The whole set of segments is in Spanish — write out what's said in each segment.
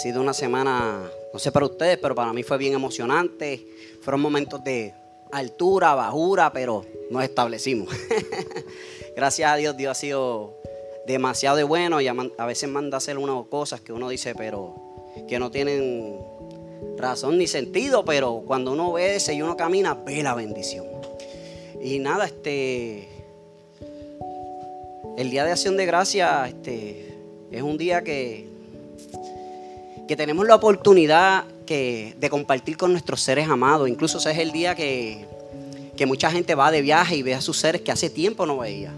sido una semana, no sé para ustedes, pero para mí fue bien emocionante. Fueron momentos de altura, bajura, pero nos establecimos. Gracias a Dios, Dios ha sido demasiado de bueno y a, veces manda a hacer unas cosas que uno dice, pero que no tienen razón ni sentido, pero cuando uno ese y uno camina, ve la bendición. Y nada, este, el día de acción de gracia, este, es un día que, que tenemos la oportunidad de compartir con nuestros seres amados. Incluso ese es el día que, mucha gente va de viaje y ve a sus seres que hace tiempo no veía.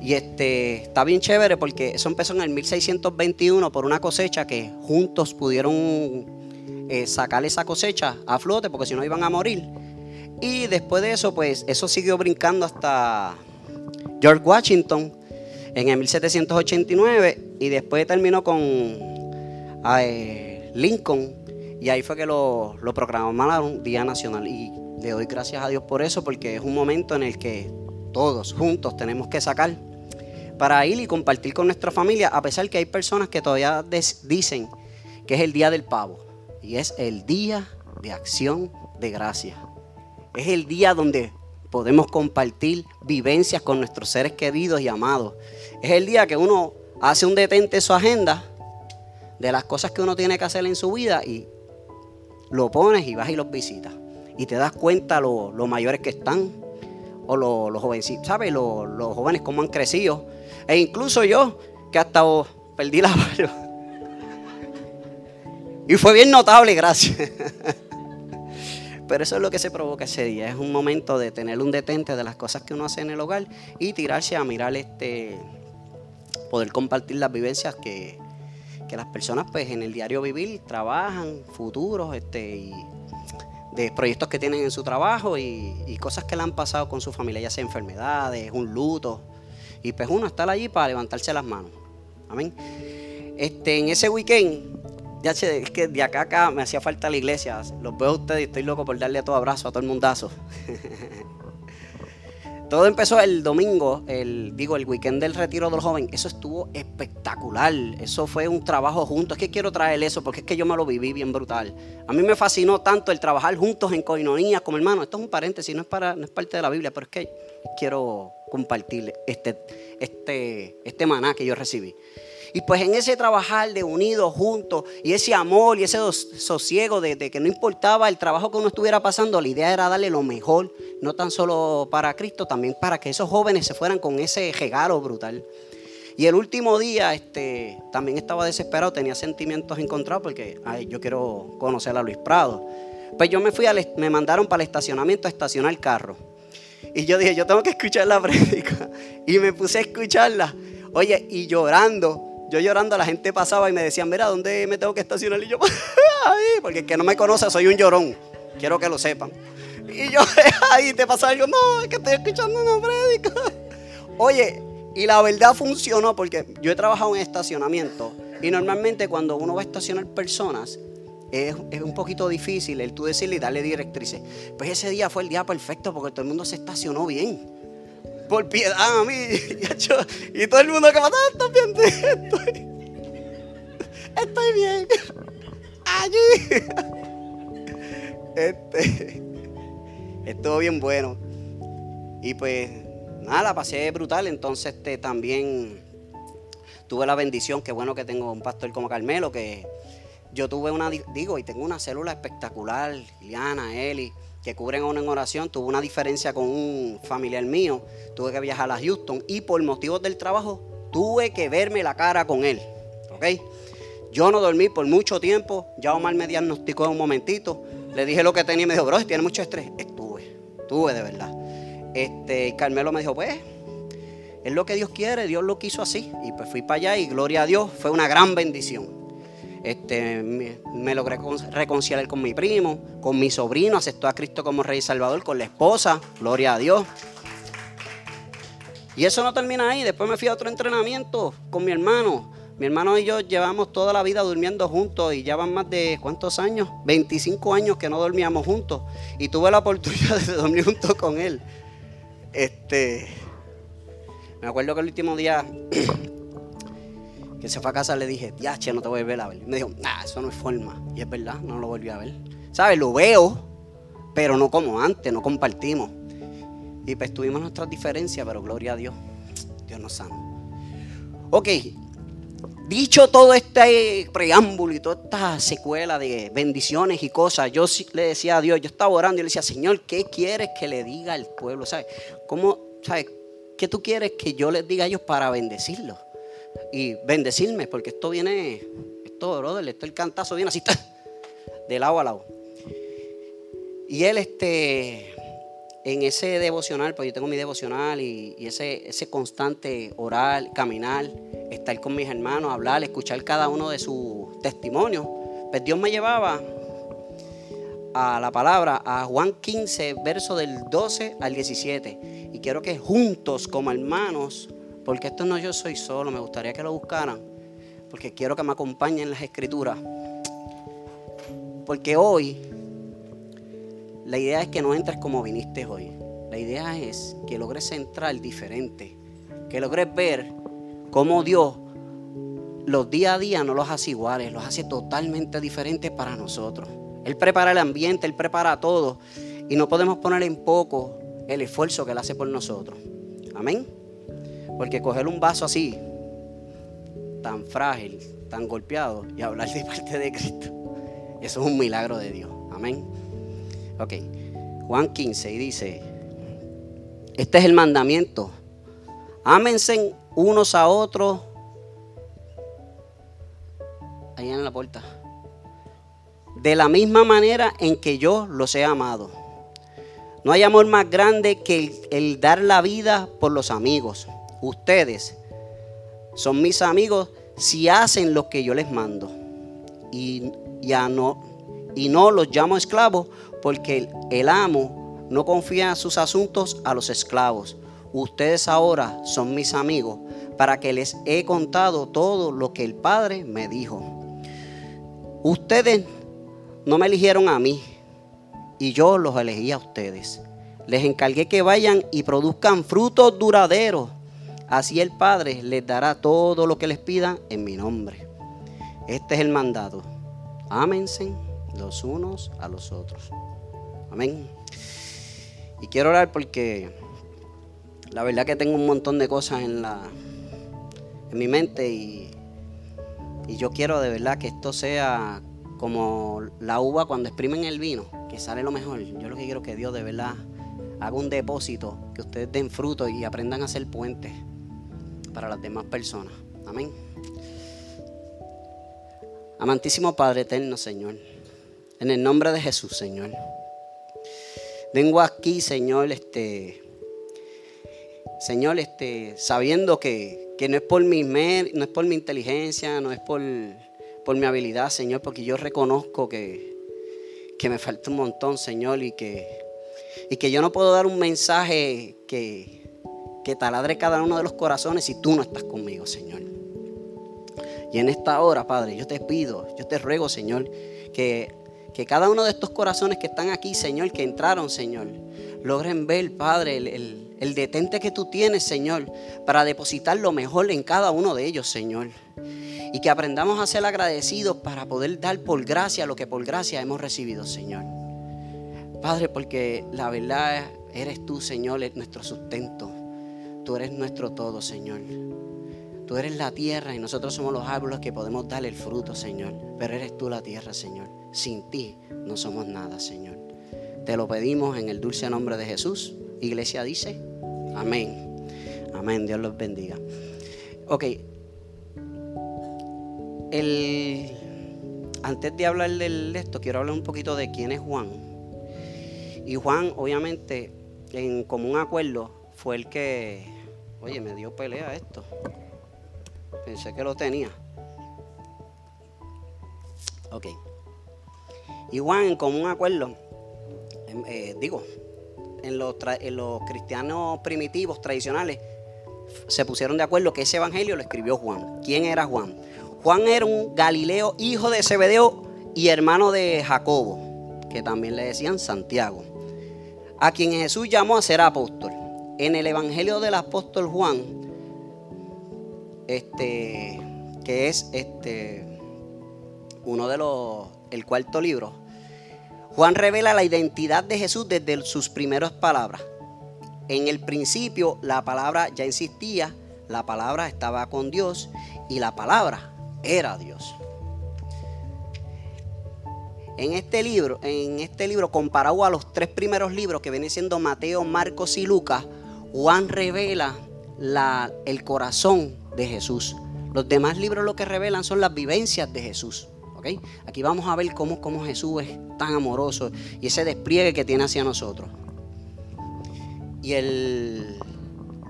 Y este, está bien chévere porque eso empezó en el 1621 por una cosecha que juntos pudieron eh, sacar esa cosecha a flote porque si no iban a morir. Y después de eso, pues eso siguió brincando hasta George Washington en el 1789 y después terminó con eh, Lincoln y ahí fue que lo, lo proclamaron Día Nacional. Y le doy gracias a Dios por eso porque es un momento en el que todos juntos tenemos que sacar para ir y compartir con nuestra familia, a pesar que hay personas que todavía dicen que es el día del pavo. Y es el día de acción de gracia. Es el día donde podemos compartir vivencias con nuestros seres queridos y amados. Es el día que uno hace un detente en su agenda de las cosas que uno tiene que hacer en su vida y lo pones y vas y los visitas. Y te das cuenta lo, mayores que están, o los lo jovencitos, ¿sabes? los jóvenes cómo han crecido e incluso yo, que hasta perdí la barba. Y fue bien notable, gracias. Pero eso es lo que se provoca ese día. Es un momento de tener un detente de las cosas que uno hace en el hogar y tirarse a mirar este. poder compartir las vivencias que, las personas pues en el diario vivir trabajan, futuros, este, y de proyectos que tienen en su trabajo y, cosas que le han pasado con su familia, ya sea enfermedades, un luto, y pues uno está allí para levantarse las manos. Amén. Este, en ese weekend, ya sé, es que de acá acá me hacía falta la iglesia. Los veo a ustedes y estoy loco por darle a todo abrazo, a todo el mundazo. todo empezó el domingo, el, digo, el weekend del retiro del joven. Eso estuvo espectacular. Eso fue un trabajo juntos. Es que quiero traer eso porque es que yo me lo viví bien brutal. A mí me fascinó tanto el trabajar juntos en coinonía como hermanos. Esto es un paréntesis, no es, para, no es parte de la Biblia, pero es que quiero compartir este, este, este maná que yo recibí. Y pues en ese trabajar de unidos juntos y ese amor y ese sosiego de, que no importaba el trabajo que uno estuviera pasando, la idea era darle lo mejor, no tan solo para Cristo, también para que esos jóvenes se fueran con ese regalo brutal. Y el último día este, también estaba desesperado, tenía sentimientos encontrados porque ay, yo quiero conocer a Luis Prado. Pues yo me fui, a, me mandaron para el estacionamiento a estacionar el carro. Y yo dije, yo tengo que escuchar la prédica. Y me puse a escucharla. Oye, y llorando. Yo llorando, la gente pasaba y me decían, mira, ¿dónde me tengo que estacionar? Y yo, ahí, porque el que no me conoce, soy un llorón. Quiero que lo sepan. Y yo, ahí te pasa algo, no, es que estoy escuchando una. Oye, y la verdad funcionó porque yo he trabajado en estacionamiento. Y normalmente cuando uno va a estacionar personas, es, un poquito difícil el tú decirle y darle directrices. Pues ese día fue el día perfecto porque todo el mundo se estacionó bien. Por piedad a mí. Y todo el mundo que va, ah, bien, estoy, estoy bien. Allí. Este, estuvo bien bueno. Y pues nada, la pasé brutal. Entonces este, también tuve la bendición, que bueno que tengo un pastor como Carmelo, que yo tuve una, digo, y tengo una célula espectacular, Liana, Eli, que cubren a una en oración. Tuve una diferencia con un familiar mío. Tuve que viajar a Houston y por motivos del trabajo tuve que verme la cara con él. ¿Ok? Yo no dormí por mucho tiempo. Ya Omar me diagnosticó en un momentito. Le dije lo que tenía y me dijo, bro, tiene mucho estrés. Estuve, estuve de verdad. Este, Carmelo me dijo, pues, es lo que Dios quiere, Dios lo quiso así. Y pues fui para allá y gloria a Dios, fue una gran bendición. Este, me, logré reconciliar con mi primo, con mi sobrino, aceptó a Cristo como Rey Salvador, con la esposa, gloria a Dios. Y eso no termina ahí, después me fui a otro entrenamiento con mi hermano. Mi hermano y yo llevamos toda la vida durmiendo juntos y ya van más de cuántos años, 25 años que no dormíamos juntos. Y tuve la oportunidad de dormir junto con él. Este, me acuerdo que el último día que se fue a casa le dije, che, no te voy a ver a ver. me dijo, ah, eso no es forma. Y es verdad, no lo volví a ver. ¿Sabes? Lo veo, pero no como antes, no compartimos. Y pues tuvimos nuestras diferencias, pero gloria a Dios. Dios nos sana. Ok, dicho todo este preámbulo y toda esta secuela de bendiciones y cosas, yo le decía a Dios, yo estaba orando y le decía, Señor, ¿qué quieres que le diga al pueblo? ¿Sabes? ¿Cómo, sabes? ¿Qué tú quieres que yo les diga a ellos para bendecirlos? Y bendecirme, porque esto viene, esto, brother, esto el cantazo viene así, de lado a lado. Y él, este, en ese devocional, pues yo tengo mi devocional y, ese, ese constante orar, caminar, estar con mis hermanos, hablar, escuchar cada uno de sus testimonios, pues Dios me llevaba a la palabra, a Juan 15, verso del 12 al 17. Y quiero que juntos como hermanos, porque esto no yo soy solo, me gustaría que lo buscaran, porque quiero que me acompañen en las escrituras. Porque hoy la idea es que no entres como viniste hoy. La idea es que logres entrar diferente. Que logres ver cómo Dios los día a día no los hace iguales, los hace totalmente diferentes para nosotros. Él prepara el ambiente, Él prepara todo. Y no podemos poner en poco el esfuerzo que Él hace por nosotros. Amén. Porque coger un vaso así, tan frágil, tan golpeado, y hablar de parte de Cristo, eso es un milagro de Dios. Amén. Ok, Juan 15 y dice, este es el mandamiento, ámense unos a otros, ahí en la puerta, de la misma manera en que yo los he amado. No hay amor más grande que el, dar la vida por los amigos. Ustedes son mis amigos si hacen lo que yo les mando. Y, ya no, y no los llamo esclavos porque el amo no confía sus asuntos a los esclavos. Ustedes ahora son mis amigos para que les he contado todo lo que el Padre me dijo. Ustedes no me eligieron a mí y yo los elegí a ustedes. Les encargué que vayan y produzcan frutos duraderos. Así el Padre les dará todo lo que les pidan en mi nombre. Este es el mandado. Ámense los unos a los otros. Amén. Y quiero orar porque la verdad que tengo un montón de cosas en, la, en mi mente y, y yo quiero de verdad que esto sea como la uva cuando exprimen el vino, que sale lo mejor. Yo lo que quiero que Dios de verdad haga un depósito, que ustedes den fruto y aprendan a hacer puentes para las demás personas. Amén. Amantísimo Padre eterno, Señor. En el nombre de Jesús, Señor. Vengo aquí, Señor, este, Señor, este, sabiendo que, no es por mi no es por mi inteligencia, no es por, por mi habilidad, Señor, porque yo reconozco que, que me falta un montón, Señor, y que, y que yo no puedo dar un mensaje que, que taladre cada uno de los corazones si tú no estás conmigo, Señor. Y en esta hora, Padre, yo te pido, yo te ruego, Señor, que que cada uno de estos corazones que están aquí, Señor, que entraron, Señor, logren ver, Padre, el, detente que tú tienes, Señor, para depositar lo mejor en cada uno de ellos, Señor. Y que aprendamos a ser agradecidos para poder dar por gracia lo que por gracia hemos recibido, Señor. Padre, porque la verdad eres tú, Señor, nuestro sustento. Tú eres nuestro todo, Señor. Tú eres la tierra y nosotros somos los árboles que podemos dar el fruto, Señor. Pero eres tú la tierra, Señor. Sin ti no somos nada, Señor. Te lo pedimos en el dulce nombre de Jesús. Iglesia dice, amén. Amén, Dios los bendiga. Ok. El, antes de hablar de esto, quiero hablar un poquito de quién es Juan. Y Juan, obviamente, en común acuerdo, fue el que, oye, me dio pelea esto. Pensé que lo tenía. Ok. Y Juan, en común acuerdo, em, eh, digo, en los, cristianos primitivos, tradicionales, se pusieron de acuerdo que ese evangelio lo escribió Juan. ¿Quién era Juan? Juan era un Galileo, hijo de Zebedeo y hermano de Jacobo, que también le decían Santiago, a quien Jesús llamó a ser apóstol. En el evangelio del apóstol Juan, este, que es este uno de los el cuarto libro, Juan revela la identidad de Jesús desde sus primeras palabras. En el principio la palabra ya existía, la palabra estaba con Dios y la palabra era Dios. En este libro, en este libro comparado a los tres primeros libros que vienen siendo Mateo, Marcos y Lucas, Juan revela el corazón de Jesús. Los demás libros lo que revelan son las vivencias de Jesús. Aquí vamos a ver cómo, Jesús es tan amoroso y ese despliegue que tiene hacia nosotros. Y el,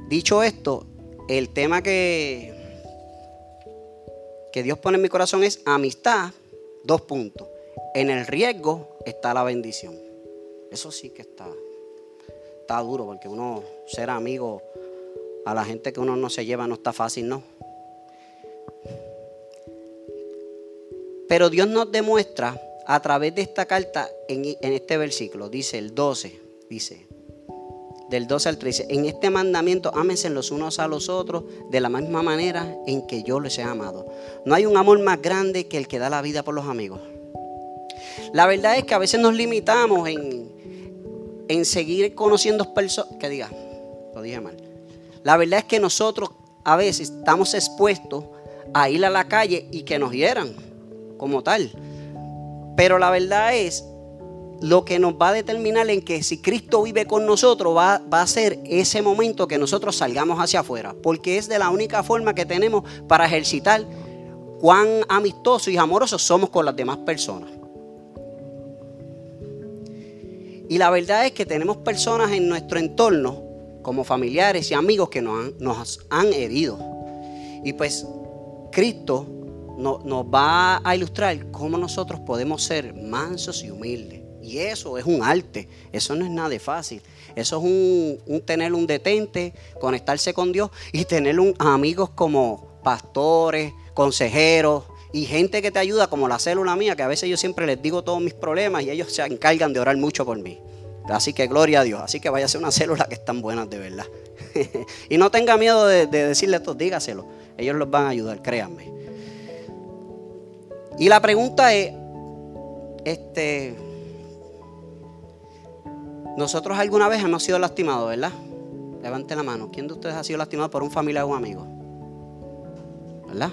dicho esto, el tema que Dios pone en mi corazón es amistad, dos puntos. En el riesgo está la bendición. Eso sí que está, está duro porque uno ser amigo a la gente que uno no se lleva no está fácil, ¿no? Pero Dios nos demuestra a través de esta carta en, este versículo, dice el 12, dice, del 12 al 13, en este mandamiento ámense los unos a los otros de la misma manera en que yo les he amado. No hay un amor más grande que el que da la vida por los amigos. La verdad es que a veces nos limitamos en, en seguir conociendo personas, que diga, lo dije mal. La verdad es que nosotros a veces estamos expuestos a ir a la calle y que nos hieran como tal. Pero la verdad es, lo que nos va a determinar en que si Cristo vive con nosotros va, va, a ser ese momento que nosotros salgamos hacia afuera. Porque es de la única forma que tenemos para ejercitar cuán amistosos y amorosos somos con las demás personas. Y la verdad es que tenemos personas en nuestro entorno, como familiares y amigos, que nos han, herido. Y pues Cristo nos va a ilustrar cómo nosotros podemos ser mansos y humildes. Y eso es un arte, eso no es nada fácil. Eso es un, tener un detente, conectarse con Dios y tener un, amigos como pastores, consejeros y gente que te ayuda, como la célula mía, que a veces yo siempre les digo todos mis problemas y ellos se encargan de orar mucho por mí. Así que gloria a Dios. Así que vaya a ser una célula que están buenas de verdad. y no tenga miedo de, de decirle esto, dígaselo. Ellos los van a ayudar, créanme. Y la pregunta es, este, nosotros alguna vez hemos sido lastimados, ¿verdad? Levante la mano. ¿Quién de ustedes ha sido lastimado por un familiar o un amigo? ¿Verdad?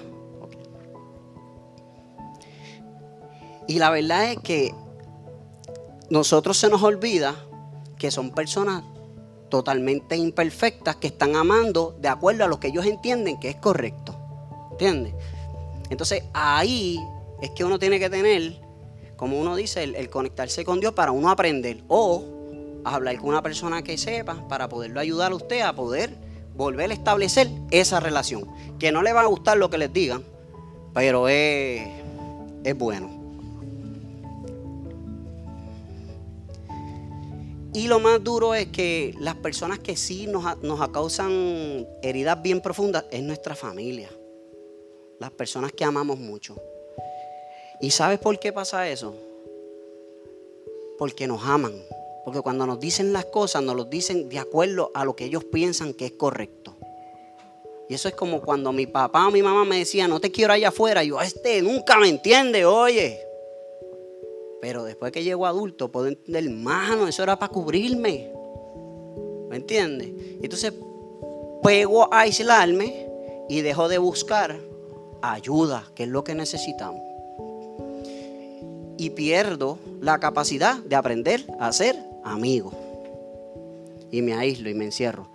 Y la verdad es que nosotros se nos olvida que son personas totalmente imperfectas que están amando de acuerdo a lo que ellos entienden que es correcto. ¿Entiendes? Entonces ahí es que uno tiene que tener, como uno dice, el, conectarse con Dios para uno aprender o hablar con una persona que sepa para poderlo ayudar a usted a poder volver a establecer esa relación. Que no le va a gustar lo que les digan, pero es, es bueno. Y lo más duro es que las personas que sí nos, nos causan heridas bien profundas es nuestra familia. Las personas que amamos mucho. ¿Y sabes por qué pasa eso? Porque nos aman. Porque cuando nos dicen las cosas, nos lo dicen de acuerdo a lo que ellos piensan que es correcto. Y eso es como cuando mi papá o mi mamá me decían, no te quiero allá afuera. Yo, este nunca me entiende, oye. Pero después que llego adulto, puedo entender, mano, eso era para cubrirme. ¿Me entiendes? Entonces, pego a aislarme y dejo de buscar ayuda, que es lo que necesitamos y pierdo la capacidad de aprender a ser amigo. Y me aíslo y me encierro.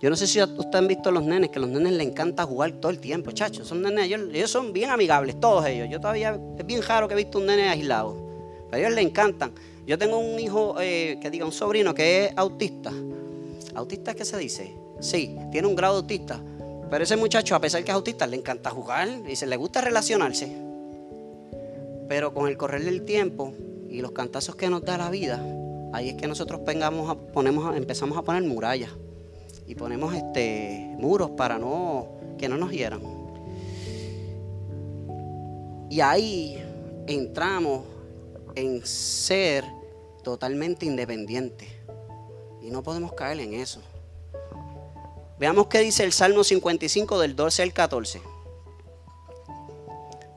Yo no sé si ustedes han visto a los nenes, que a los nenes les encanta jugar todo el tiempo, chachos. Son nenes, ellos, son bien amigables, todos ellos. Yo todavía, es bien raro que he visto un nene aislado. A ellos les encantan. Yo tengo un hijo, eh, que diga, un sobrino que es autista. ¿Autista qué se dice? Sí, tiene un grado autista. Pero ese muchacho, a pesar que es autista, le encanta jugar y se le gusta relacionarse. Pero con el correr del tiempo y los cantazos que nos da la vida, ahí es que nosotros empezamos a poner murallas y ponemos este, muros para no, que no nos hieran. Y ahí entramos en ser totalmente independientes. Y no podemos caer en eso. Veamos qué dice el Salmo 55 del 12 al 14.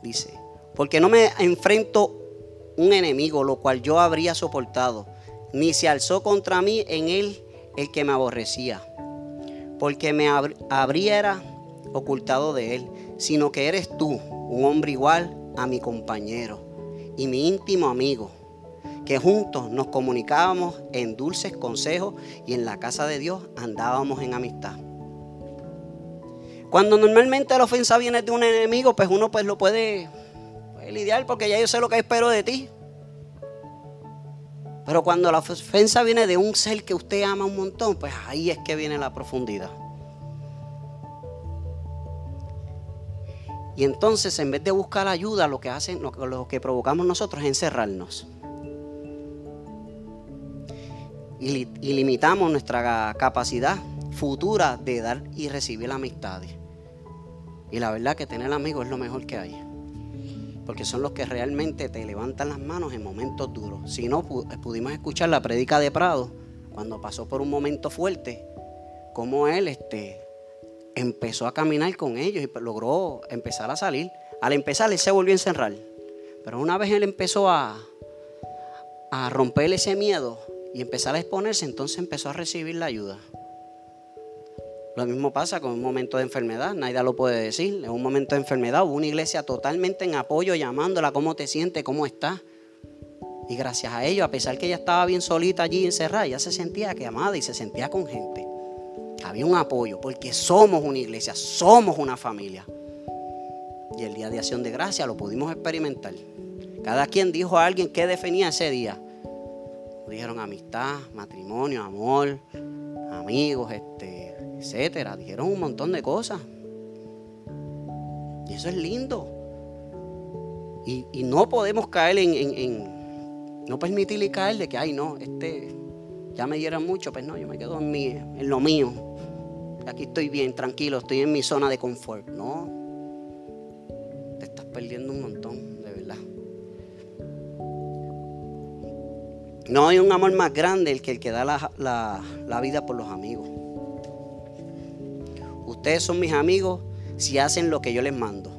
dice, porque no me enfrento un enemigo, lo cual yo habría soportado, ni se alzó contra mí en él el que me aborrecía, porque me habría ocultado de él, sino que eres tú, un hombre igual a mi compañero y mi íntimo amigo, que juntos nos comunicábamos en dulces consejos y en la casa de Dios andábamos en amistad. Cuando normalmente la ofensa viene de un enemigo, pues uno pues lo puede, lidiar porque ya yo sé lo que espero de ti. Pero cuando la ofensa viene de un ser que usted ama un montón, pues ahí es que viene la profundidad. Y entonces, en vez de buscar ayuda, lo que hacen, lo, que provocamos nosotros es encerrarnos. Y, limitamos nuestra capacidad futura de dar y recibir amistades. Y la verdad que tener amigos es lo mejor que hay. Porque son los que realmente te levantan las manos en momentos duros. Si no, pudimos escuchar la prédica de Prado cuando pasó por un momento fuerte, como él este, empezó a caminar con ellos y logró empezar a salir. Al empezar, él se volvió a encerrar. Pero una vez él empezó a, romper ese miedo y empezar a exponerse, entonces empezó a recibir la ayuda. Lo mismo pasa con un momento de enfermedad, nadie lo puede decir. En un momento de enfermedad hubo una iglesia totalmente en apoyo, llamándola, ¿cómo te sientes? ¿Cómo estás? Y gracias a ello, a pesar que ella estaba bien solita allí encerrada, ella se sentía que amada y se sentía con gente. Había un apoyo, porque somos una iglesia, somos una familia. Y el día de acción de gracia lo pudimos experimentar. Cada quien dijo a alguien qué definía ese día. Dijeron amistad, matrimonio, amor, amigos, este, etcétera. Dijeron un montón de cosas. Y eso es lindo. Y, no podemos caer en, no permitirle caer de que, ay, no, este, ya me dieron mucho, pues no, yo me quedo en, mi, en lo mío. Aquí estoy bien, tranquilo, estoy en mi zona de confort. No, te estás perdiendo un montón, de verdad. No hay un amor más grande el que el que da la vida por los amigos. Ustedes son mis amigos si hacen lo que yo les mando.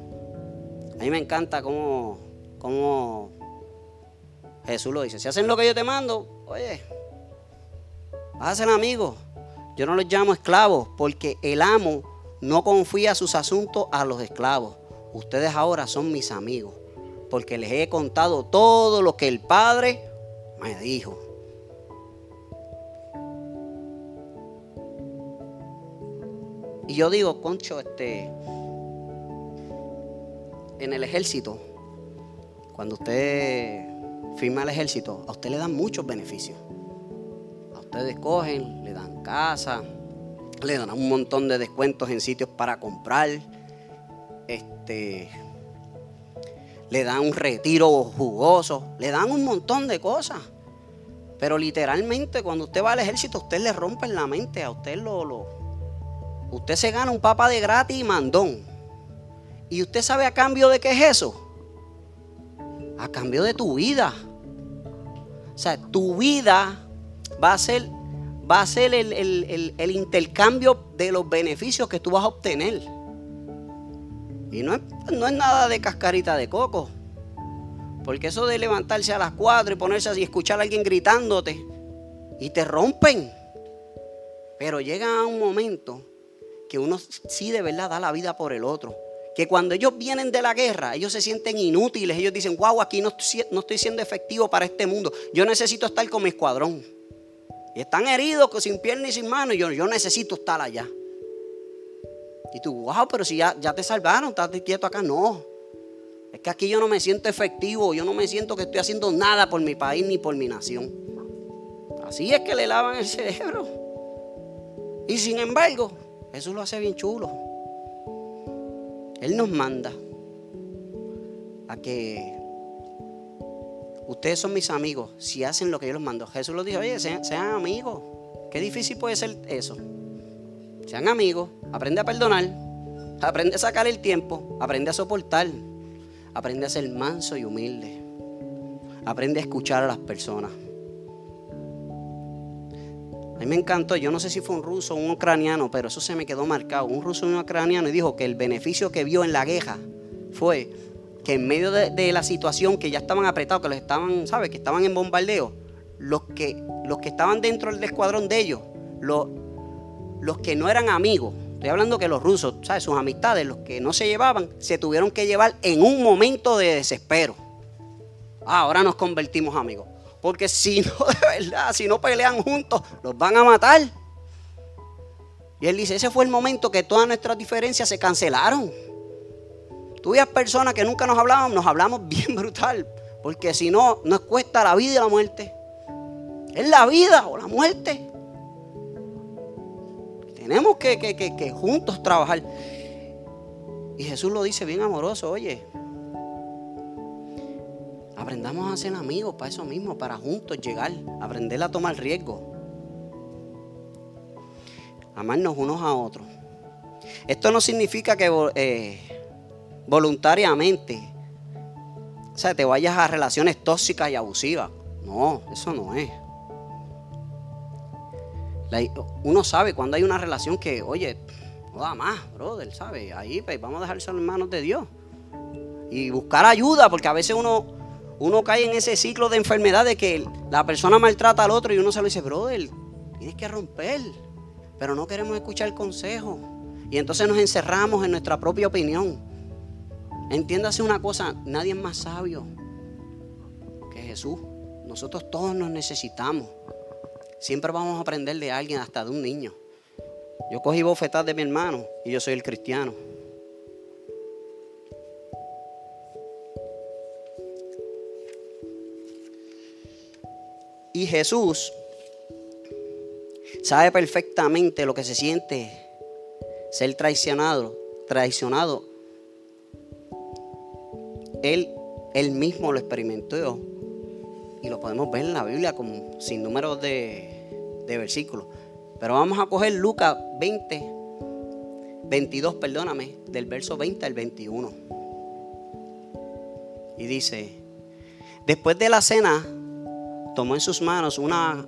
A mí me encanta cómo, cómo Jesús lo dice. Si hacen lo que yo te mando, oye, vas a ser amigos. Yo no los llamo esclavos porque el amo no confía sus asuntos a los esclavos. Ustedes ahora son mis amigos porque les he contado todo lo que el Padre me dijo. Y yo digo, concho, este, en el ejército, cuando usted firma el ejército, a usted le dan muchos beneficios. A ustedes cogen, le dan casa, le dan un montón de descuentos en sitios para comprar, este, le dan un retiro jugoso, le dan un montón de cosas. Pero literalmente cuando usted va al ejército, usted le rompe la mente, a usted lo, lo, Usted se gana un papa de gratis y mandón. ¿Y usted sabe a cambio de qué es eso? A cambio de tu vida. O sea, tu vida va a ser, va a ser el, el intercambio de los beneficios que tú vas a obtener. Y no es, no es nada de cascarita de coco. Porque eso de levantarse a las cuatro y ponerse así y escuchar a alguien gritándote y te rompen. Pero llega un momento que uno sí de verdad da la vida por el otro. Que cuando ellos vienen de la guerra, ellos se sienten inútiles. Ellos dicen, wow, aquí no estoy, siendo efectivo para este mundo. Yo necesito estar con mi escuadrón. Y están heridos, sin piernas y sin manos. Y yo, yo necesito estar allá. Y tú, wow, pero si ya, ya te salvaron, estás quieto acá. No. Es que aquí yo no me siento efectivo. Yo no me siento que estoy haciendo nada por mi país ni por mi nación. Así es que le lavan el cerebro. Y sin embargo, Jesús lo hace bien chulo. Él nos manda a que ustedes son mis amigos si hacen lo que yo les mando. Jesús los dijo, oye, sean, sean amigos. Qué difícil puede ser eso. Sean amigos, aprende a perdonar, aprende a sacar el tiempo, aprende a soportar, aprende a ser manso y humilde, aprende a escuchar a las personas. A mí me encantó, yo no sé si fue un ruso o un ucraniano, pero eso se me quedó marcado. Un ruso y un ucraniano y dijo que el beneficio que vio en la guerra fue que en medio de, la situación que ya estaban apretados, que los estaban, ¿sabes? Que estaban en bombardeo, los que, los que estaban dentro del escuadrón de ellos, los, los que no eran amigos, estoy hablando que los rusos, ¿sabes? Sus amistades, los que no se llevaban, se tuvieron que llevar en un momento de desespero. Ah, ahora nos convertimos amigos. Porque si no, de verdad, si no pelean juntos, los van a matar. Y él dice, ese fue el momento que todas nuestras diferencias se cancelaron. Tuvías personas que nunca nos hablaban, nos hablamos bien brutal. Porque si no, nos cuesta la vida y la muerte. Es la vida o la muerte. Tenemos que, que juntos trabajar. Y Jesús lo dice bien amoroso, oye, aprendamos a ser amigos para eso mismo, para juntos llegar, aprender a tomar riesgo amarnos unos a otros. Esto no significa que eh, voluntariamente o sea, te vayas a relaciones tóxicas y abusivas. No, eso no es. uno sabe cuando hay una relación que, oye, no da más, brother, ¿sabes? Ahí pues, vamos a dejarse en manos de Dios. Y buscar ayuda, porque a veces uno, uno cae en ese ciclo de enfermedad de que la persona maltrata al otro y uno se lo dice, brother, tienes que romper pero no queremos escuchar el consejo. Y entonces nos encerramos en nuestra propia opinión. Entiéndase una cosa, nadie es más sabio que Jesús. Nosotros todos nos necesitamos. Siempre vamos a aprender de alguien, hasta de un niño. Yo cogí bofetadas de mi hermano y yo soy el cristiano. Y Jesús sabe perfectamente lo que se siente ser traicionado, traicionado. Él, él mismo lo experimentó y lo podemos ver en la Biblia como sin números de, de versículos. Pero vamos a coger Lucas 20, 22, perdóname, del verso 20 al 21. Y dice, después de la cena, tomó en sus manos una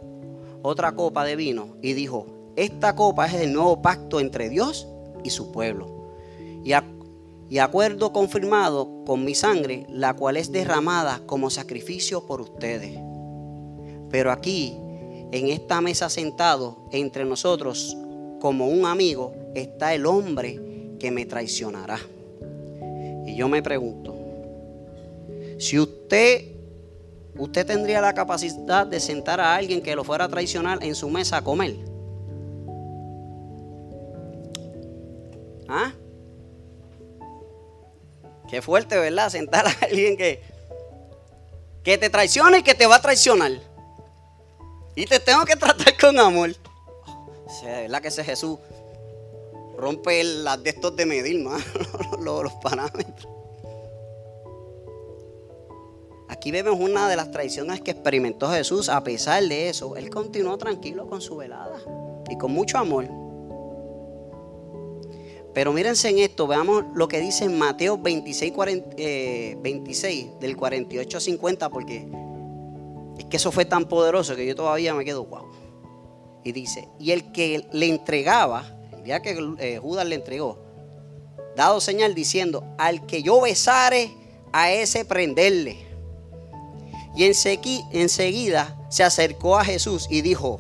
otra copa de vino y dijo, esta copa es el nuevo pacto entre Dios y su pueblo. Y, y acuerdo confirmado con mi sangre, la cual es derramada como sacrificio por ustedes. Pero aquí, en esta mesa sentado entre nosotros, como un amigo, está el hombre que me traicionará. Y yo me pregunto, si usted ¿usted tendría la capacidad de sentar a alguien que lo fuera a traicionar en su mesa a comer? ¿Ah? Qué fuerte, ¿verdad? Sentar a alguien que, que te traiciona y que te va a traicionar. Y te tengo que tratar con amor. O sea, ¿verdad que ese Jesús rompe las de estos de medir, los parámetros? Aquí vemos una de las tradiciones que experimentó Jesús. A pesar de eso, él continuó tranquilo con su velada y con mucho amor. Pero mírense en esto, veamos lo que dice en Mateo 26, 26 eh, del 48 al 50, porque es que eso fue tan poderoso que yo todavía me quedo guau. Y dice, y el que le entregaba, día que eh, Judas le entregó, dado señal diciendo, al que yo besare, a ese prenderle. Y enseguida se acercó a Jesús y dijo,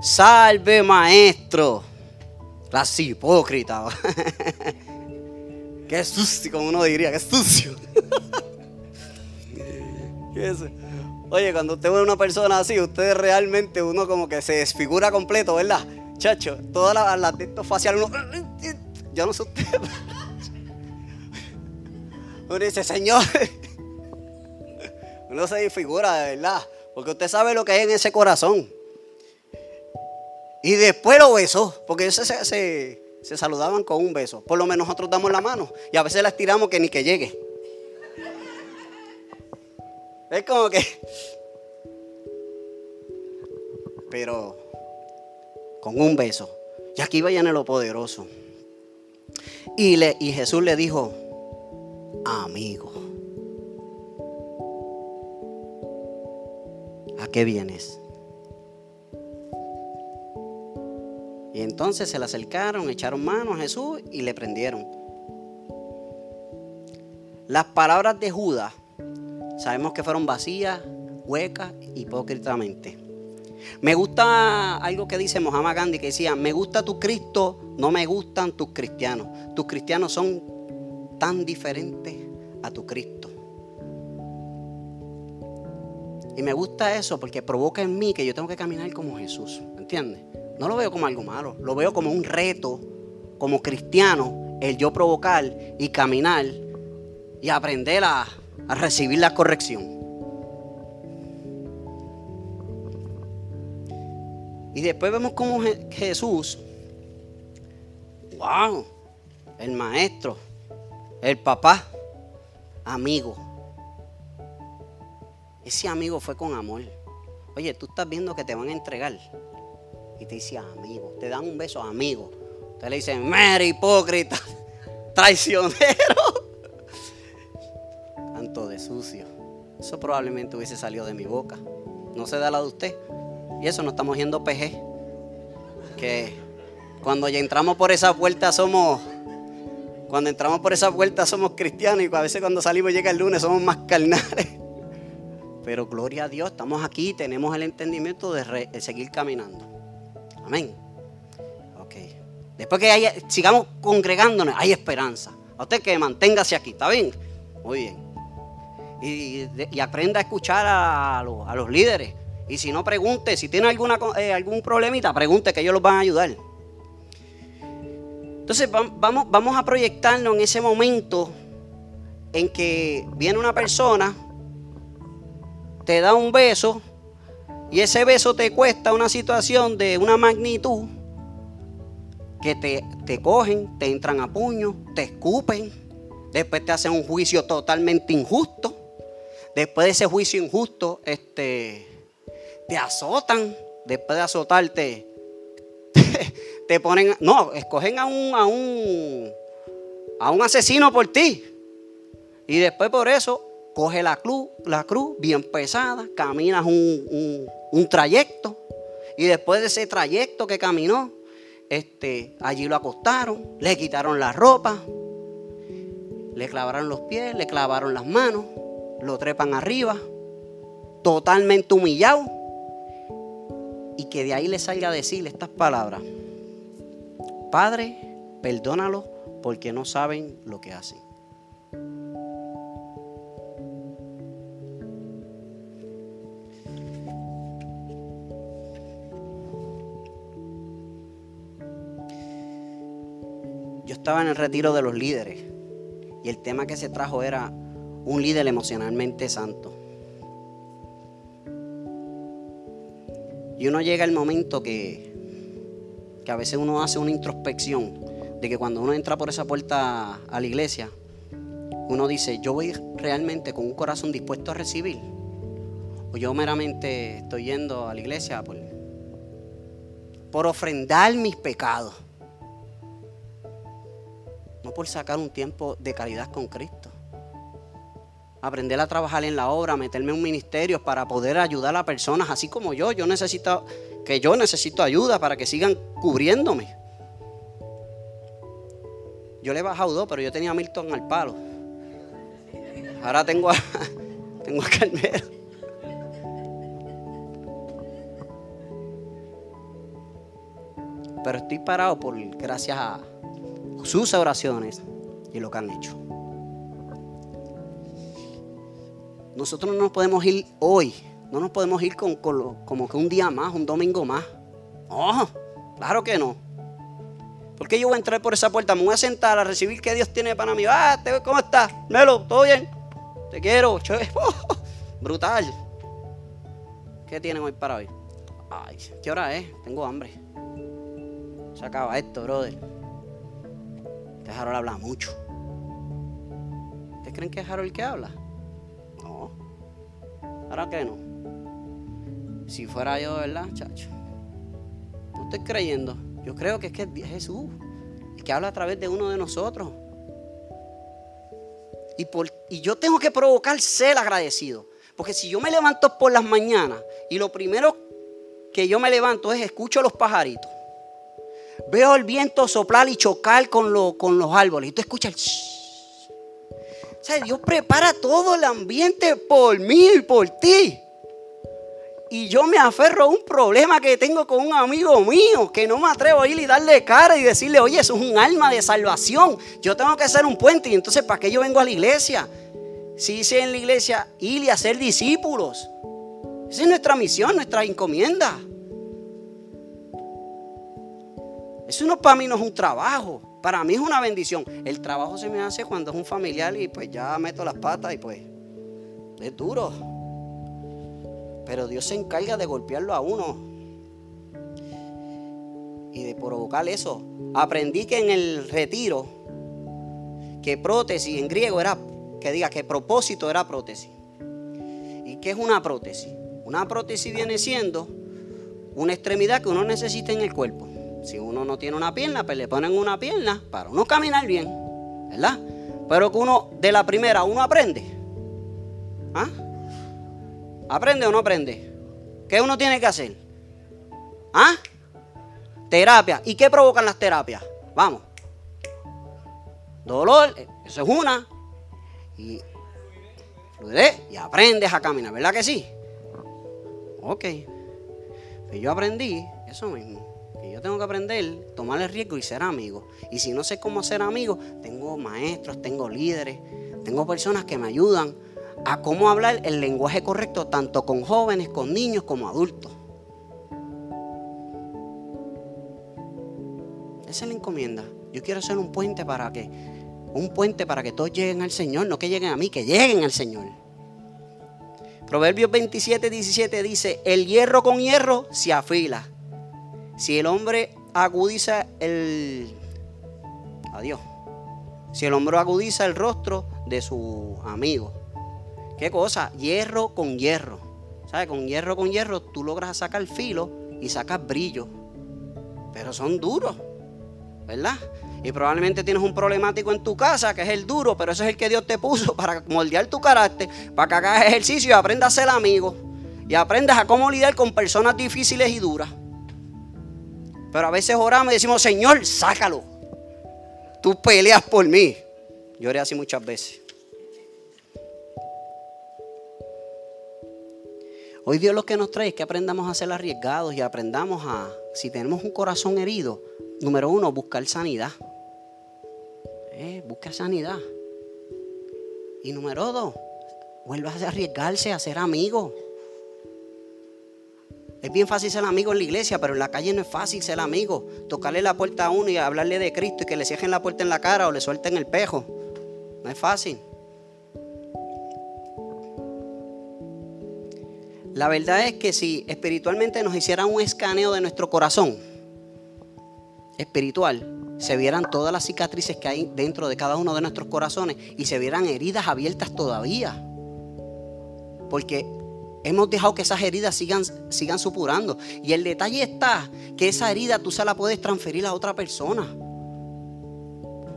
salve maestro. Las hipócrita. qué sucio, como uno diría, qué sucio. Oye, cuando usted ve a una persona así, usted realmente uno como que se desfigura completo, ¿verdad? Chacho, todas las la textos faciales, uno, yo no sé usted. Uno dice, Señor, uno se figura de verdad. Porque usted sabe lo que hay en ese corazón. Y después lo besó. Porque ellos se, saludaban con un beso. Por lo menos nosotros damos la mano. Y a veces la estiramos que ni que llegue. Es como que. Pero con un beso. Y aquí vayan en lo poderoso. Y, le, y Jesús le dijo, amigo. ¿a qué vienes? Y entonces se le acercaron, echaron mano a Jesús y le prendieron. Las palabras de Judas sabemos que fueron vacías, huecas, hipócritamente. Me gusta algo que dice Mohammed Gandhi que decía, me gusta tu Cristo, no me gustan tus cristianos. Tus cristianos son tan diferentes a tu Cristo. Y me gusta eso porque provoca en mí que yo tengo que caminar como Jesús, ¿entiendes? No lo veo como algo malo, lo veo como un reto, como cristiano, el yo provocar y caminar y aprender a, recibir la corrección. Y después vemos como Jesús, wow, el maestro, el papá, amigo. Ese amigo fue con amor. Oye, tú estás viendo que te van a entregar. Y te dice amigo, te dan un beso, amigo. Te le dicen, mera hipócrita, traicionero. Tanto de sucio. Eso probablemente hubiese salido de mi boca. No se da la de usted. Y eso no estamos yendo PG. Que cuando ya entramos por esa puerta somos. Cuando entramos por esa puerta somos cristianos y a veces cuando salimos llega el lunes somos más carnales. Pero gloria a Dios, estamos aquí, tenemos el entendimiento de, seguir caminando. Amén. Ok. Después que sigamos congregándonos, hay esperanza. A usted que manténgase aquí, ¿está bien? Muy bien. Y, aprenda a escuchar a los líderes. Y si no, pregunte. Si tiene alguna, eh, algún problemita, pregunte que ellos los van a ayudar. Entonces vamos, vamos a proyectarnos en ese momento en que viene una persona, te da un beso y ese beso te cuesta una situación de una magnitud que te, te cogen, te entran a puño, te escupen, después te hacen un juicio totalmente injusto. Después de ese juicio injusto, este, te azotan, después de azotarte, te, ponen, no, escogen a un, a un, a un asesino por ti. Y después por eso coge la cruz, la cruz bien pesada, caminas un, un, trayecto. Y después de ese trayecto que caminó, este, allí lo acostaron, le quitaron la ropa, le clavaron los pies, le clavaron las manos, lo trepan arriba, totalmente humillado y que de ahí le salga a decirle estas palabras. Padre, perdónalo porque no saben lo que hacen. Estaba en el retiro de los líderes y el tema que se trajo era un líder emocionalmente santo. Y uno llega el momento que, que a veces uno hace una introspección de que cuando uno entra por esa puerta a la iglesia, uno dice, yo voy realmente con un corazón dispuesto a recibir. O yo meramente estoy yendo a la iglesia por, por ofrendar mis pecados. Por sacar un tiempo de calidad con Cristo aprender a trabajar en la obra, meterme en un ministerio para poder ayudar a personas así como yo. Yo necesito que yo necesito ayuda para que sigan cubriéndome. Yo le he bajado dos, pero yo tenía a Milton al palo. Ahora tengo a, tengo a Carmelo. Pero estoy parado por gracias a sus oraciones y lo que han hecho. Nosotros no nos podemos ir hoy, no nos podemos ir con, como que un día más, un domingo más. No, claro que no. Porque yo voy a entrar por esa puerta, me voy a sentar a recibir que Dios tiene para mí. Ah, ¿cómo estás? Melo, ¿todo bien? Te quiero. brutal. ¿Qué tienen hoy para hoy? Ay, ¿qué hora es? Tengo hambre. Se acaba esto, brother. Que Harold habla mucho. ¿Ustedes creen que es Harold el que habla? Ahora que no. Si fuera yo, ¿verdad, chacho? No estoy creyendo. Yo creo que es que es Jesús el que habla a través de uno de nosotros. Y, por, y yo tengo que provocar ser agradecido. Porque si yo me levanto por las mañanas y lo primero que yo me levanto es escucho los pajaritos. Veo el viento soplar y chocar con, con los árboles. Y tú escuchas el... sea, Dios prepara todo el ambiente por mí y por ti. Y yo me aferro a un problema que tengo con un amigo mío, que no me atrevo a ir y darle cara y decirle, oye, eso es un alma de salvación. Yo tengo que ser un puente. Y entonces, ¿para qué yo vengo a la iglesia? Si dice en la iglesia, ir y hacer discípulos. Esa es nuestra misión, nuestra encomienda. Eso no para mí no es un trabajo, para mí es una bendición. El trabajo se me hace cuando es un familiar y pues ya meto las patas y pues es duro. Pero Dios se encarga de golpearlo a uno y de provocar eso. Aprendí que en el retiro, que prótesis en griego era, que diga que propósito era prótesis. ¿Y qué es una prótesis? Una prótesis viene siendo una extremidad que uno necesita en el cuerpo. Si uno no tiene una pierna, pues le ponen una pierna para uno caminar bien, ¿verdad? Pero que uno, de la primera, uno aprende. ¿Ah? ¿Aprende o no aprende? ¿Qué uno tiene que hacer? ¿Ah? Terapia. ¿Y qué provocan las terapias? Vamos. Dolor, eso es una. Y fluidez, y aprendes a caminar, ¿verdad que sí? Ok. Pues yo aprendí eso mismo tengo que aprender, tomar el riesgo y ser amigo. Y si no sé cómo ser amigo, tengo maestros, tengo líderes, tengo personas que me ayudan a cómo hablar el lenguaje correcto, tanto con jóvenes, con niños, como adultos. Esa es la encomienda. Yo quiero ser un puente para que, un puente para que todos lleguen al Señor, no que lleguen a mí, que lleguen al Señor. Proverbios 27, 17 dice, el hierro con hierro se afila si el hombre agudiza el... Adiós. Si el hombre agudiza el rostro de su amigo. ¿Qué cosa? Hierro con hierro. ¿Sabes? Con hierro con hierro tú logras sacar filo y sacas brillo. Pero son duros. ¿Verdad? Y probablemente tienes un problemático en tu casa que es el duro, pero ese es el que Dios te puso para moldear tu carácter, para que hagas ejercicio y aprendas a ser amigo. Y aprendas a cómo lidiar con personas difíciles y duras. Pero a veces oramos y decimos, Señor, sácalo. Tú peleas por mí. Yo así muchas veces. Hoy Dios lo que nos trae es que aprendamos a ser arriesgados y aprendamos a, si tenemos un corazón herido, número uno, buscar sanidad. Eh, busca sanidad. Y número dos, vuelva a arriesgarse a ser amigo. Es bien fácil ser amigo en la iglesia, pero en la calle no es fácil ser amigo. Tocarle la puerta a uno y hablarle de Cristo y que le cierren la puerta en la cara o le suelten el pejo. No es fácil. La verdad es que si espiritualmente nos hicieran un escaneo de nuestro corazón espiritual, se vieran todas las cicatrices que hay dentro de cada uno de nuestros corazones y se vieran heridas abiertas todavía. Porque Hemos dejado que esas heridas sigan, sigan supurando. Y el detalle está que esa herida tú se la puedes transferir a otra persona.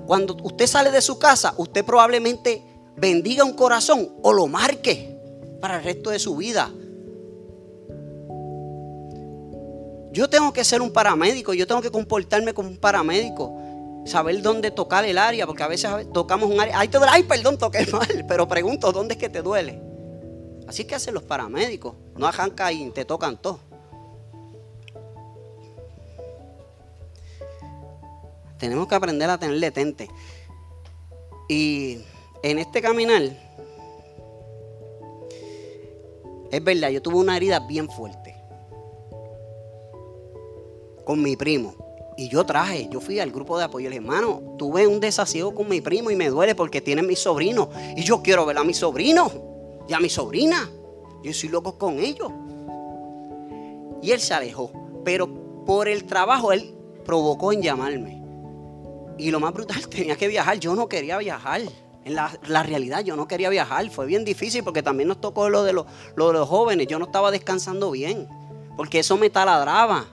Cuando usted sale de su casa, usted probablemente bendiga un corazón o lo marque para el resto de su vida. Yo tengo que ser un paramédico, yo tengo que comportarme como un paramédico, saber dónde tocar el área, porque a veces tocamos un área, ay, te duele, ay, perdón, toqué mal, pero pregunto, ¿dónde es que te duele? Así que hacen los paramédicos. No arranca y te tocan todo. Tenemos que aprender a tener detente. Y en este caminar, es verdad, yo tuve una herida bien fuerte. Con mi primo. Y yo traje, yo fui al grupo de apoyo. Le hermano, tuve un desasiego con mi primo y me duele porque tiene mi sobrino. Y yo quiero ver a mi sobrino y a mi sobrina. Yo soy loco con ellos. Y él se alejó. Pero por el trabajo él provocó en llamarme. Y lo más brutal, tenía que viajar. Yo no quería viajar. En la, realidad yo no quería viajar. Fue bien difícil porque también nos tocó lo de, los, lo de los jóvenes. Yo no estaba descansando bien. Porque eso me taladraba.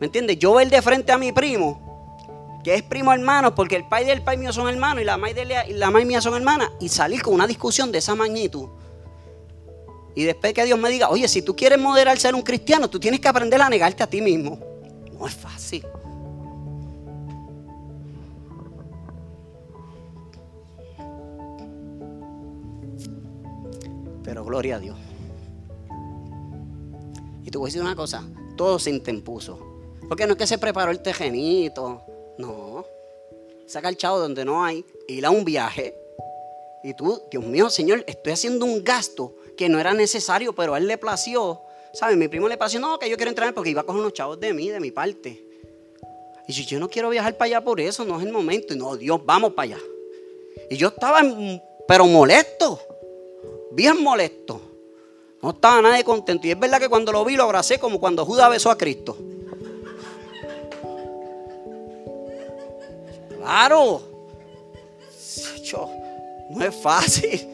¿Me entiendes? Yo ver de frente a mi primo, que es primo hermano, porque el padre y el pai mío son hermanos y la madre y la mía son hermanas, y salir con una discusión de esa magnitud. Y después que Dios me diga, oye, si tú quieres moderar ser un cristiano, tú tienes que aprender a negarte a ti mismo. No es fácil. Pero gloria a Dios. Y te voy a decir una cosa, todo se interpuso. Porque no es que se preparó el tejenito, no. Saca el chavo donde no hay, ir a un viaje. Y tú, Dios mío, Señor, estoy haciendo un gasto que no era necesario, pero a él le plació. ¿Sabes? Mi primo le plació, no, que yo quiero entrar porque iba a coger unos chavos de mí, de mi parte. Y si yo no quiero viajar para allá por eso, no es el momento. Y no, Dios, vamos para allá. Y yo estaba, pero molesto, bien molesto. No estaba nadie contento. Y es verdad que cuando lo vi lo abracé como cuando Judas besó a Cristo. Claro. No es fácil.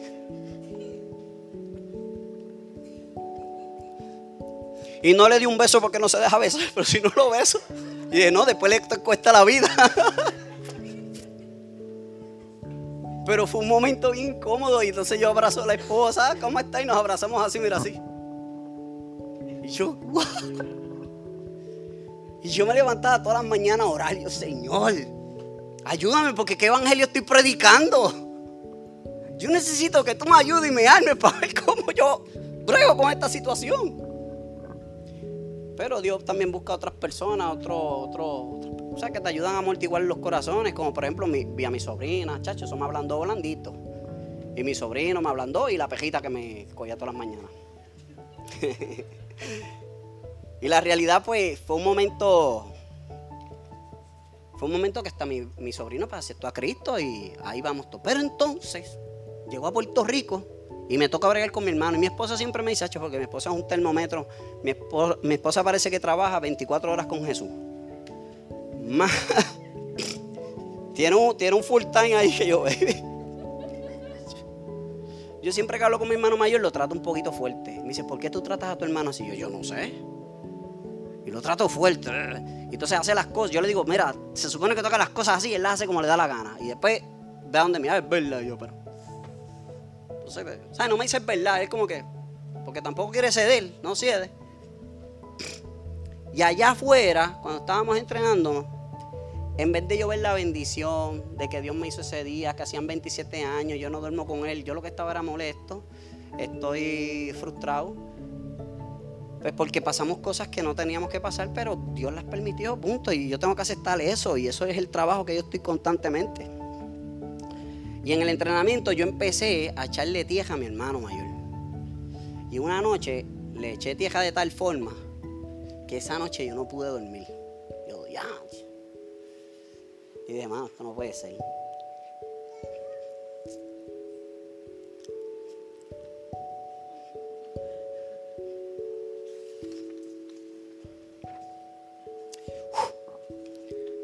Y no le di un beso porque no se deja besar, pero si no lo beso. Y dije, no, después le cuesta la vida. Pero fue un momento incómodo y entonces yo abrazo a la esposa, ¿cómo está? Y nos abrazamos así, mira así. Y yo, Y yo me levantaba todas las mañanas a orar, yo, Señor, ayúdame porque qué evangelio estoy predicando. Yo necesito que tú me ayudes y me armes para ver cómo yo brego con esta situación. Pero Dios también busca otras personas, otro, otro, o sea, que te ayudan a amortiguar los corazones, como por ejemplo vi a mi sobrina, chacho, eso me ablandó blandito. Y mi sobrino me ablandó y la pejita que me cogía todas las mañanas. y la realidad, pues, fue un momento. Fue un momento que hasta mi, mi sobrino pues, aceptó a Cristo y ahí vamos todos. Pero entonces, llegó a Puerto Rico y me toca bregar con mi hermano. Y mi esposa siempre me dice, porque mi esposa es un termómetro. Mi esposa, parece que trabaja 24 horas con Jesús. tiene, un, tiene un full time ahí que yo, baby. Yo siempre que hablo con mi hermano mayor lo trato un poquito fuerte. Me dice, ¿por qué tú tratas a tu hermano así? Yo, yo no sé. Y lo trato fuerte. Entonces hace las cosas. Yo le digo, mira, se supone que toca las cosas así, él las hace como le da la gana. Y después ve a donde me es verdad. yo, pero o sea, no me dice verdad, es como que, porque tampoco quiere ceder, no cede. Y allá afuera, cuando estábamos entrenándonos, en vez de yo ver la bendición de que Dios me hizo ese día, que hacían 27 años, yo no duermo con Él, yo lo que estaba era molesto, estoy frustrado. Pues porque pasamos cosas que no teníamos que pasar, pero Dios las permitió, punto. Y yo tengo que aceptar eso, y eso es el trabajo que yo estoy constantemente. Y en el entrenamiento yo empecé a echarle tierra a mi hermano mayor. Y una noche le eché tierra de tal forma que esa noche yo no pude dormir. Yo, ya. Y demás, esto no puede ser.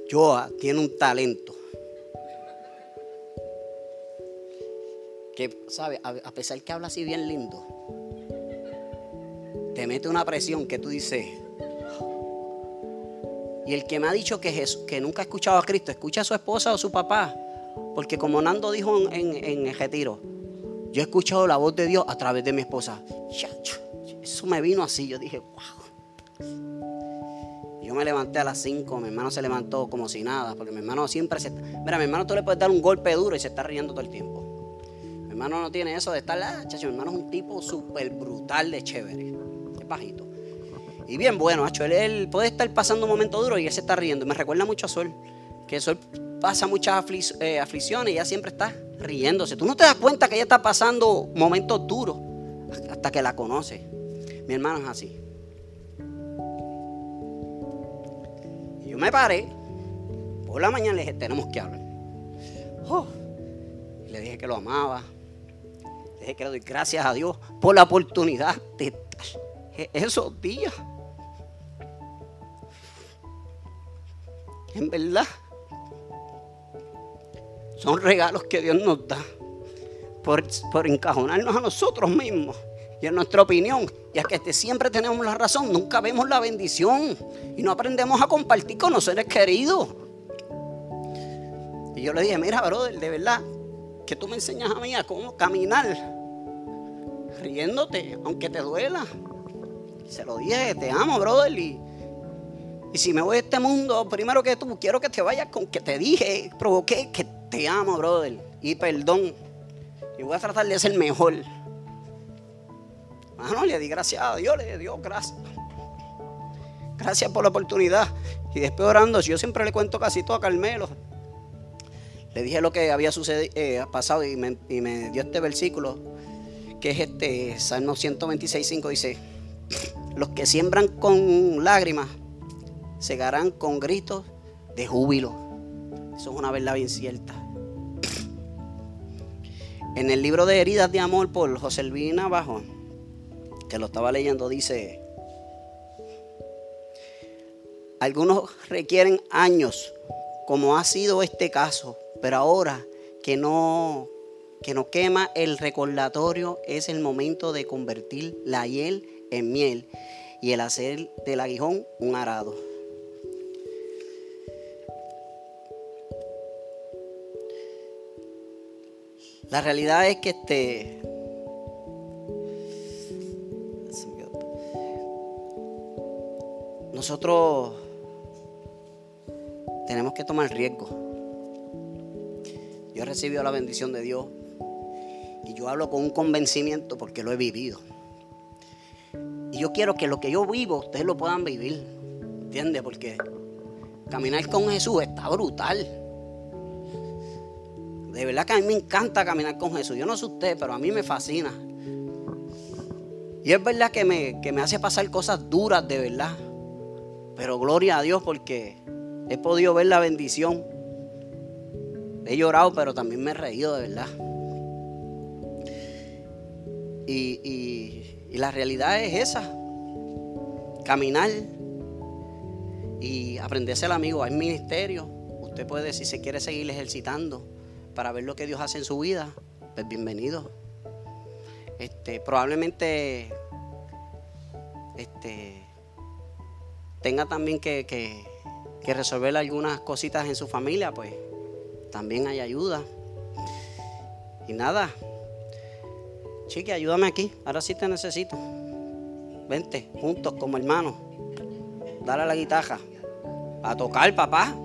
Joa tiene un talento que, ¿sabes? A, pesar que habla así bien lindo, te mete una presión que tú dices. Y el que me ha dicho que, que nunca ha escuchado a Cristo, escucha a su esposa o su papá. Porque como Nando dijo en, en, el retiro, yo he escuchado la voz de Dios a través de mi esposa. Eso me vino así. Yo dije, wow. Yo me levanté a las 5, mi hermano se levantó como si nada, porque mi hermano siempre se... Mira, mi hermano tú le puedes dar un golpe duro y se está riendo todo el tiempo hermano no tiene eso de estar, ah, chacho, mi hermano es un tipo súper brutal de chévere. Es bajito. Y bien bueno, macho. Él, puede estar pasando un momento duro y él se está riendo. Me recuerda mucho a Sol. Que Sol pasa muchas eh, aflicciones y ella siempre está riéndose. Tú no te das cuenta que ella está pasando momentos duros hasta que la conoce. Mi hermano es así. Yo me paré. Por la mañana le dije, tenemos que hablar. Oh, le dije que lo amaba, que le doy gracias a Dios por la oportunidad de esos días. En verdad, son regalos que Dios nos da por, por encajonarnos a nosotros mismos y en nuestra opinión. Y es que siempre tenemos la razón, nunca vemos la bendición y no aprendemos a compartir con los seres queridos. Y yo le dije, mira, brother, de verdad, que tú me enseñas a mí a cómo caminar riéndote, aunque te duela. Se lo dije, te amo, brother. Y, si me voy de este mundo, primero que tú, quiero que te vayas con que te dije, provoqué que te amo, brother. Y perdón. Y voy a tratar de ser mejor. Mano, le di gracias a Dios, le dio gracias. Gracias por la oportunidad. Y después orando, yo siempre le cuento casi todo a Carmelo. Le dije lo que había sucedido, eh, pasado y me, y me dio este versículo, que es este Salmo 126.5, dice, los que siembran con lágrimas, segarán con gritos de júbilo. Eso es una verdad bien cierta. En el libro de Heridas de Amor por José Luis Navajo, que lo estaba leyendo, dice, algunos requieren años, como ha sido este caso, pero ahora que no, que no quema el recordatorio, es el momento de convertir la hiel en miel y el hacer del aguijón un arado. La realidad es que este. Nosotros tenemos que tomar riesgo. Yo he recibido la bendición de Dios y yo hablo con un convencimiento porque lo he vivido. Y yo quiero que lo que yo vivo ustedes lo puedan vivir. ¿Entiendes? Porque caminar con Jesús está brutal. De verdad que a mí me encanta caminar con Jesús. Yo no sé usted, pero a mí me fascina. Y es verdad que me, que me hace pasar cosas duras, de verdad. Pero gloria a Dios porque he podido ver la bendición. He llorado, pero también me he reído, de verdad. Y, la realidad es esa. Caminar y aprenderse el amigo. Hay ministerio. Usted puede, si se quiere seguir ejercitando para ver lo que Dios hace en su vida, pues bienvenido. Este, probablemente este, tenga también que, que, resolver algunas cositas en su familia, pues también hay ayuda. Y nada, chiqui, ayúdame aquí, ahora sí te necesito. Vente, juntos como hermanos. Dale la guitarra. A tocar, papá.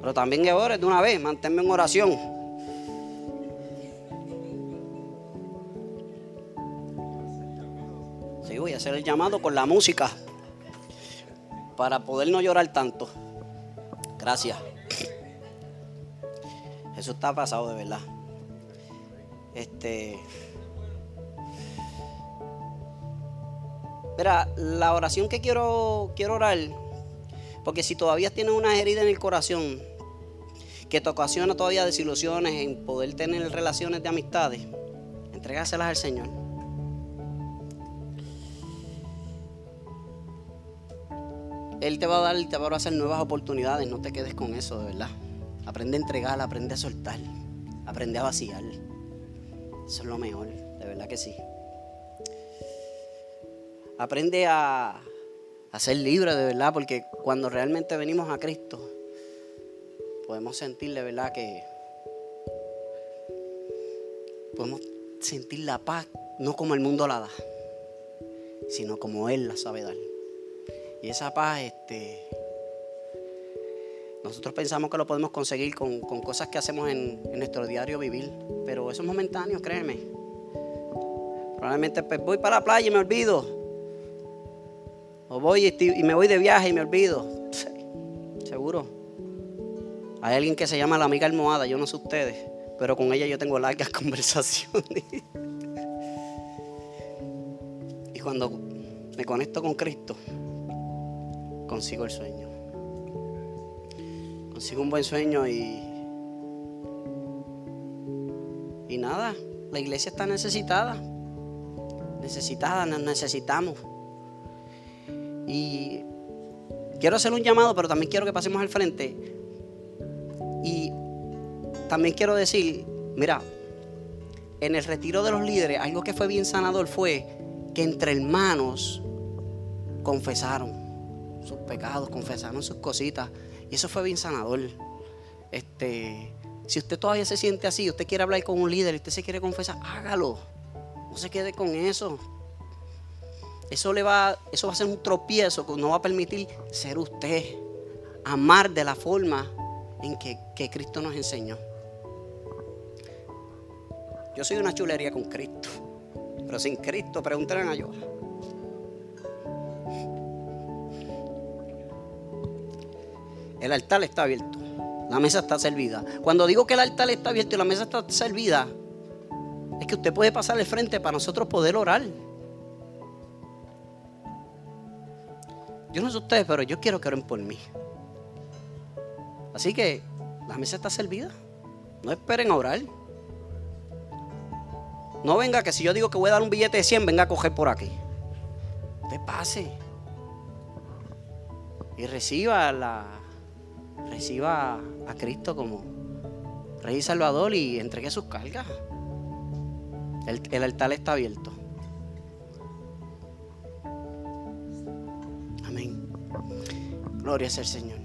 Pero también que ores de una vez, manténme en oración. Sí, voy a hacer el llamado con la música para poder no llorar tanto. Gracias. Eso está pasado de verdad. Este. Mira, la oración que quiero, quiero orar, porque si todavía tienes una herida en el corazón, que te ocasiona todavía desilusiones en poder tener relaciones de amistades, entrégaselas al Señor. Él te va a dar te va a hacer nuevas oportunidades. No te quedes con eso, de verdad. Aprende a entregar, aprende a soltar, aprende a vaciar. Eso es lo mejor, de verdad que sí. Aprende a, a ser libre, de verdad, porque cuando realmente venimos a Cristo, podemos sentir de verdad que podemos sentir la paz no como el mundo la da, sino como Él la sabe dar. Y esa paz, este, nosotros pensamos que lo podemos conseguir con, cosas que hacemos en, nuestro diario vivir, pero eso es momentáneo, créeme. Probablemente pues, voy para la playa y me olvido. O voy y me voy de viaje y me olvido. Seguro. Hay alguien que se llama la amiga almohada, yo no sé ustedes, pero con ella yo tengo largas conversaciones. y cuando me conecto con Cristo, consigo el sueño. Consigo un buen sueño y. Y nada, la iglesia está necesitada. Necesitada, nos necesitamos. Y quiero hacer un llamado, pero también quiero que pasemos al frente y también quiero decir, mira, en el retiro de los líderes, algo que fue bien sanador fue que entre hermanos confesaron sus pecados, confesaron sus cositas. Eso fue bien sanador. Este, si usted todavía se siente así, usted quiere hablar con un líder, usted se quiere confesar, hágalo. No se quede con eso. Eso le va, eso va a ser un tropiezo que no va a permitir ser usted. Amar de la forma en que, Cristo nos enseñó. Yo soy una chulería con Cristo. Pero sin Cristo, preguntarán a yo. El altar está abierto. La mesa está servida. Cuando digo que el altar está abierto y la mesa está servida, es que usted puede pasar al frente para nosotros poder orar. Yo no sé ustedes, pero yo quiero que oren por mí. Así que la mesa está servida. No esperen a orar. No venga que si yo digo que voy a dar un billete de 100, venga a coger por aquí. Usted pase. Y reciba la reciba a Cristo como Rey y Salvador y entregue sus cargas. El, el altar está abierto. Amén. Gloria es el Señor.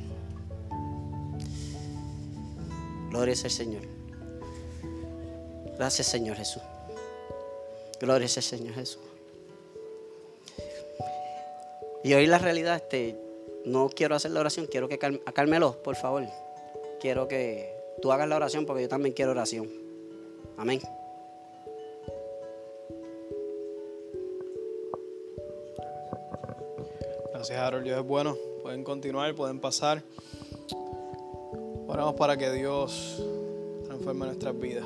Gloria es el Señor. Gracias Señor Jesús. Gloria es el Señor Jesús. Y hoy la realidad, este, no quiero hacer la oración, quiero que Carmelo, por favor, quiero que tú hagas la oración porque yo también quiero oración. Amén. Gracias, Harold. Dios es bueno. Pueden continuar, pueden pasar. Oramos para que Dios transforme nuestras vidas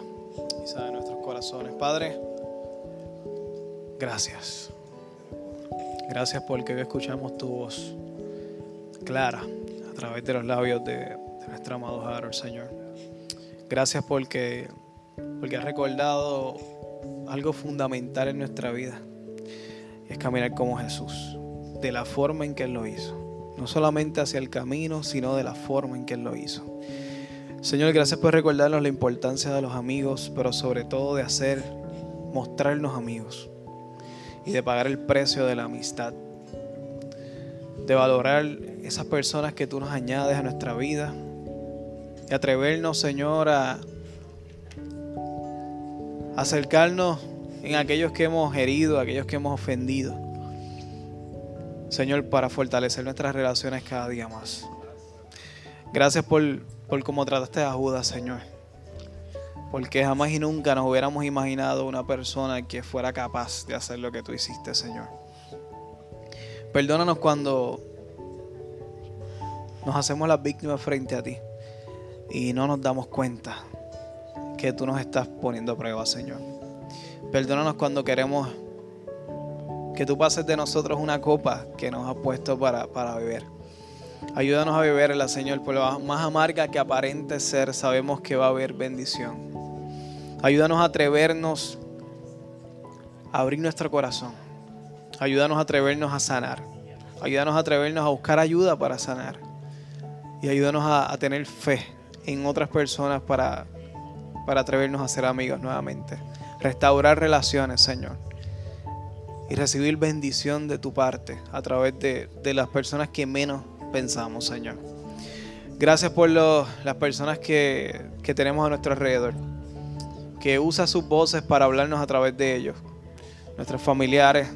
y sane nuestros corazones. Padre, gracias. Gracias porque escuchamos tu voz clara a través de los labios de, nuestro amado Harold, Señor. Gracias porque, porque has recordado algo fundamental en nuestra vida. Es caminar como Jesús, de la forma en que Él lo hizo. No solamente hacia el camino, sino de la forma en que Él lo hizo. Señor, gracias por recordarnos la importancia de los amigos, pero sobre todo de hacer, mostrarnos amigos y de pagar el precio de la amistad. De valorar esas personas que tú nos añades a nuestra vida. Y atrevernos, Señor, a acercarnos en aquellos que hemos herido, aquellos que hemos ofendido. Señor, para fortalecer nuestras relaciones cada día más. Gracias por, por cómo trataste a Judas, Señor. Porque jamás y nunca nos hubiéramos imaginado una persona que fuera capaz de hacer lo que tú hiciste, Señor. Perdónanos cuando nos hacemos las víctimas frente a ti y no nos damos cuenta que tú nos estás poniendo a prueba, Señor. Perdónanos cuando queremos que tú pases de nosotros una copa que nos has puesto para, para beber. Ayúdanos a beberla, Señor, por lo más amarga que aparente ser, sabemos que va a haber bendición. Ayúdanos a atrevernos a abrir nuestro corazón. Ayúdanos a atrevernos a sanar. Ayúdanos a atrevernos a buscar ayuda para sanar y ayúdanos a, tener fe en otras personas para, para atrevernos a ser amigos nuevamente. Restaurar relaciones, Señor. Y recibir bendición de tu parte a través de, las personas que menos pensamos, Señor. Gracias por las personas que, que tenemos a nuestro alrededor, que usa sus voces para hablarnos a través de ellos. Nuestros familiares,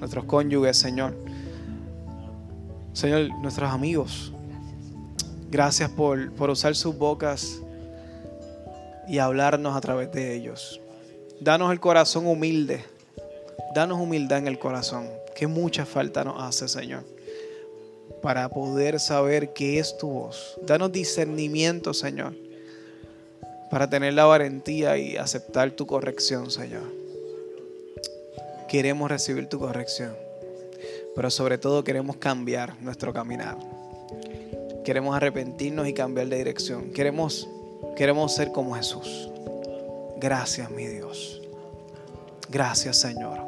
nuestros cónyuges, Señor. Señor, nuestros amigos, Gracias por, usar sus bocas y hablarnos a través de ellos. Danos el corazón humilde. Danos humildad en el corazón, que mucha falta nos hace, Señor, para poder saber qué es tu voz. Danos discernimiento, Señor, para tener la valentía y aceptar tu corrección, Señor. Queremos recibir tu corrección, pero sobre todo queremos cambiar nuestro caminar. Queremos arrepentirnos y cambiar de dirección. Queremos, queremos ser como Jesús. Gracias, mi Dios. Gracias, Señor.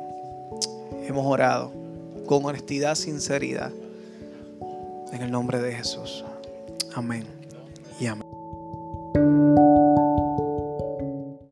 Hemos orado con honestidad, sinceridad. En el nombre de Jesús. Amén.